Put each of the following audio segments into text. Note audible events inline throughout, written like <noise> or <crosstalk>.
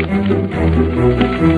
Thank you.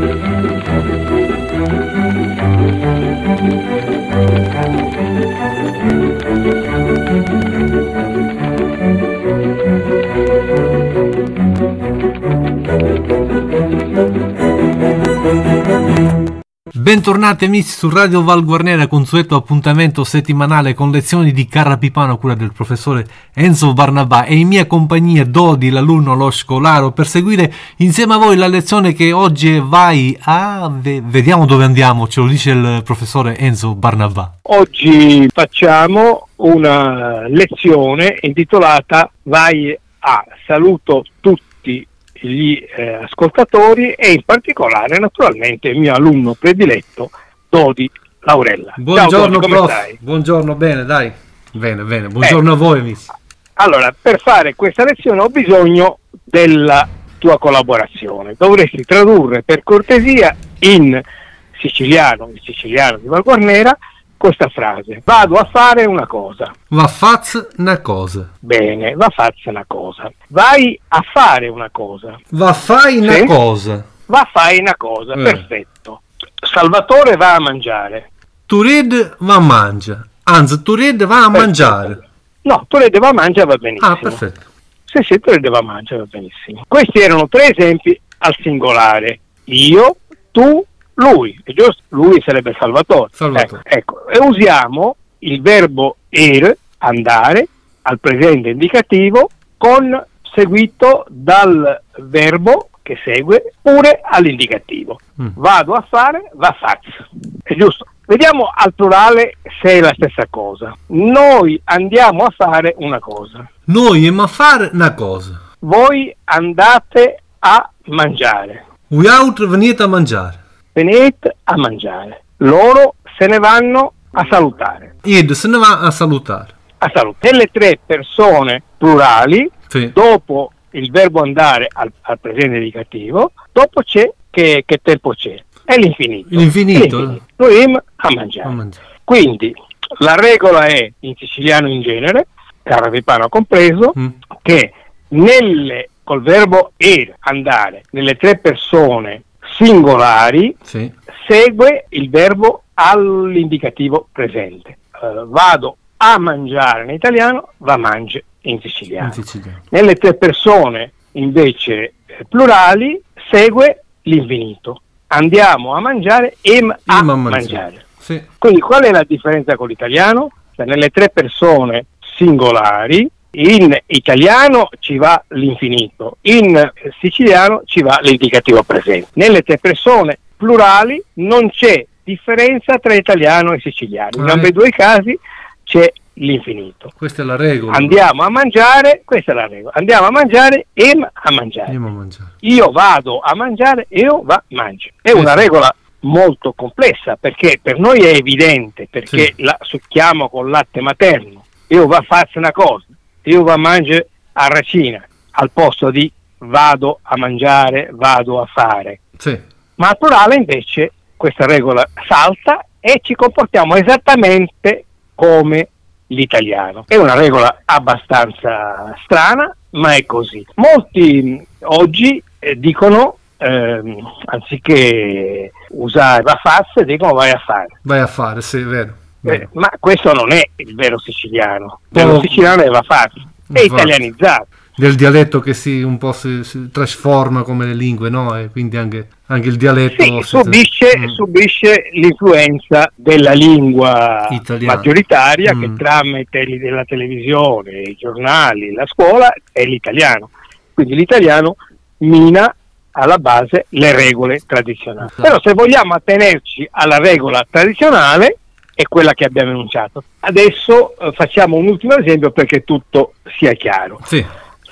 Bentornati amici su Radio Val Guarnera, consueto appuntamento settimanale con lezioni di Carrapipano a cura del professore Enzo Barnabà e in mia compagnia Dodi, l'alunno, lo scolaro, per seguire insieme a voi la lezione che oggi vai a... vediamo dove andiamo, ce lo dice il professore Enzo Barnabà. Oggi facciamo una lezione intitolata Vai a. Saluto tutti gli eh, ascoltatori e in particolare naturalmente il mio alunno prediletto Dodi Laurella. Buongiorno Ciao, Dodi, prof. Buongiorno, bene, dai. Bene, bene. Buongiorno eh, a voi amici. Allora, per fare questa lezione ho bisogno della tua collaborazione. Dovresti tradurre per cortesia in siciliano, il siciliano di Valguarnera, questa frase. Vado a fare una cosa. Va faz una cosa. Bene, va faz una cosa. Vai a fare una cosa. Va fai una sì? cosa. Va fai una cosa, eh. perfetto. Salvatore va a mangiare. Tured va a mangiare. Anzi, Tured va a perfetto. mangiare. No, Tured va a mangiare va benissimo. Ah, perfetto. Sì, sì, Tured va a mangiare va benissimo. Questi erano tre esempi al singolare. Io, tu, lui, è giusto? Lui sarebbe Salvatore. Salvatore. Ecco, ecco, e usiamo il verbo er, andare, al presente indicativo, con seguito dal verbo che segue pure all'indicativo. Mm. Vado a fare, va faccio. È giusto? Vediamo al plurale se è la stessa cosa. Noi andiamo a fare una cosa. Noi andiamo a fare una cosa. Voi andate a mangiare. Voi altri venite a mangiare venite a mangiare. Loro se ne vanno a salutare. Ed se ne va a salutare. A salutare. Nelle tre persone plurali, sì. dopo il verbo andare al, al, presente indicativo, dopo c'è che, che tempo c'è? È l'infinito. L'infinito? l'infinito. Noi a mangiare. a mangiare. Quindi la regola è, in siciliano in genere, Caravipano compreso, mm. che nelle, col verbo er, andare, nelle tre persone singolari sì. segue il verbo all'indicativo presente. Uh, vado a mangiare in italiano, va a mangiare in siciliano. in siciliano. Nelle tre persone invece eh, plurali segue l'infinito. Andiamo a mangiare e a, a mangiare. mangiare. Sì. Quindi qual è la differenza con l'italiano? Cioè, nelle tre persone singolari in italiano ci va l'infinito, in siciliano ci va l'indicativo presente. Nelle tre persone plurali non c'è differenza tra italiano e siciliano. In ah, ambedue i casi c'è l'infinito. Questa è la regola. Andiamo a mangiare, questa è la regola. Andiamo a mangiare e a mangiare. A mangiare. Io vado a mangiare e io va a mangiare. È una regola molto complessa perché per noi è evidente, perché sì. la succhiamo con latte materno. Io va a farsi una cosa, io va a mangiare a racina al posto di vado a mangiare, vado a fare. Sì. Ma al plurale invece questa regola salta e ci comportiamo esattamente come l'italiano. È una regola abbastanza strana, ma è così. Molti oggi eh, dicono, eh, anziché usare va farsi, dicono vai a fare. Vai a fare, sì, è vero. Eh, ma questo non è il vero siciliano. Il vero siciliano è fatto, è italianizzato. Del dialetto che si un po' si, si trasforma come le lingue, no? E quindi anche, anche il dialetto sì, subisce, mm. subisce, l'influenza della lingua Italiano. maggioritaria mm. che tramite la televisione, i giornali, la scuola è l'italiano. Quindi l'italiano mina alla base le regole tradizionali. Esatto. Però se vogliamo attenerci alla regola tradizionale, è quella che abbiamo enunciato. Adesso eh, facciamo un ultimo esempio perché tutto sia chiaro. Sì.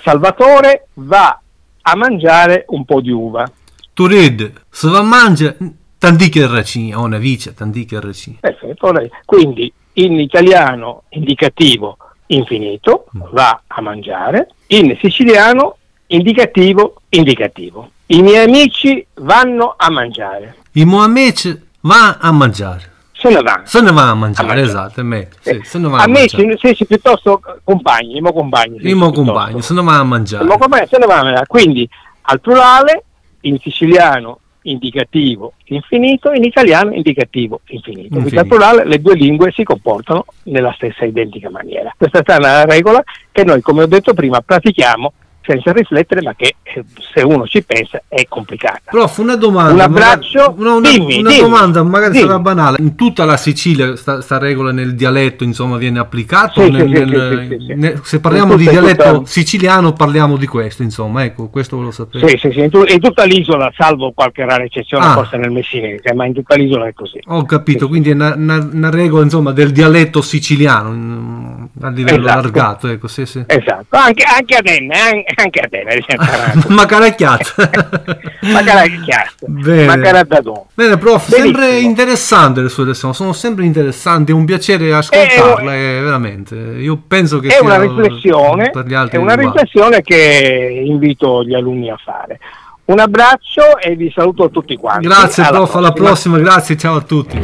Salvatore va a mangiare un po' di uva. Tu ridi, se va a mangiare tanti che racini, o una vice, tanti che racini. Perfetto, quindi in italiano indicativo infinito, mm. va a mangiare, in siciliano indicativo indicativo. I miei amici vanno a mangiare. I miei amici vanno a mangiare se ne va. Se ne va a mangiare, a mangiare. esatto, me. Sì, eh, se ne va a, a me se, se piuttosto compagni, i mo compagni. I mo compagni, se ne va a mangiare. Compagni, se ne va a mangiare. Quindi al plurale in siciliano indicativo infinito, in italiano indicativo infinito. In vita plurale le due lingue si comportano nella stessa identica maniera. Questa è una regola che noi, come ho detto prima, pratichiamo senza riflettere, ma che eh, se uno ci pensa è complicata. Prof, una domanda. Un abbraccio. Una, una, dimmi, una dimmi, domanda, magari dimmi. sarà banale. In tutta la Sicilia sta, regola nel dialetto insomma, viene applicata? Sì, nel, sì, nel, sì, nel, se parliamo di dialetto tutta... siciliano parliamo di questo, insomma, ecco, questo volevo sapere. Sì, sì, sì, in, tu, in tutta l'isola, salvo qualche rara eccezione, ah. forse nel Messinese, ma in tutta l'isola è così. Ho capito, quindi è una, una, regola insomma, del dialetto siciliano a livello esatto. allargato. Ecco, sì, sì. Esatto, anche, anche a Denne, anche, anche a Denne. Diciamo. <laughs> Macaracchiato. <laughs> Macaracchiato. Bene. Bene, prof, Benissimo. sempre interessante le sue lezioni, sono sempre interessanti, è un piacere ascoltarle, è, eh, veramente. Io penso che è una riflessione, è una riflessione che invito gli alunni a fare. Un abbraccio e vi saluto tutti quanti. Grazie alla prof, prossima. alla prossima, grazie, ciao a tutti.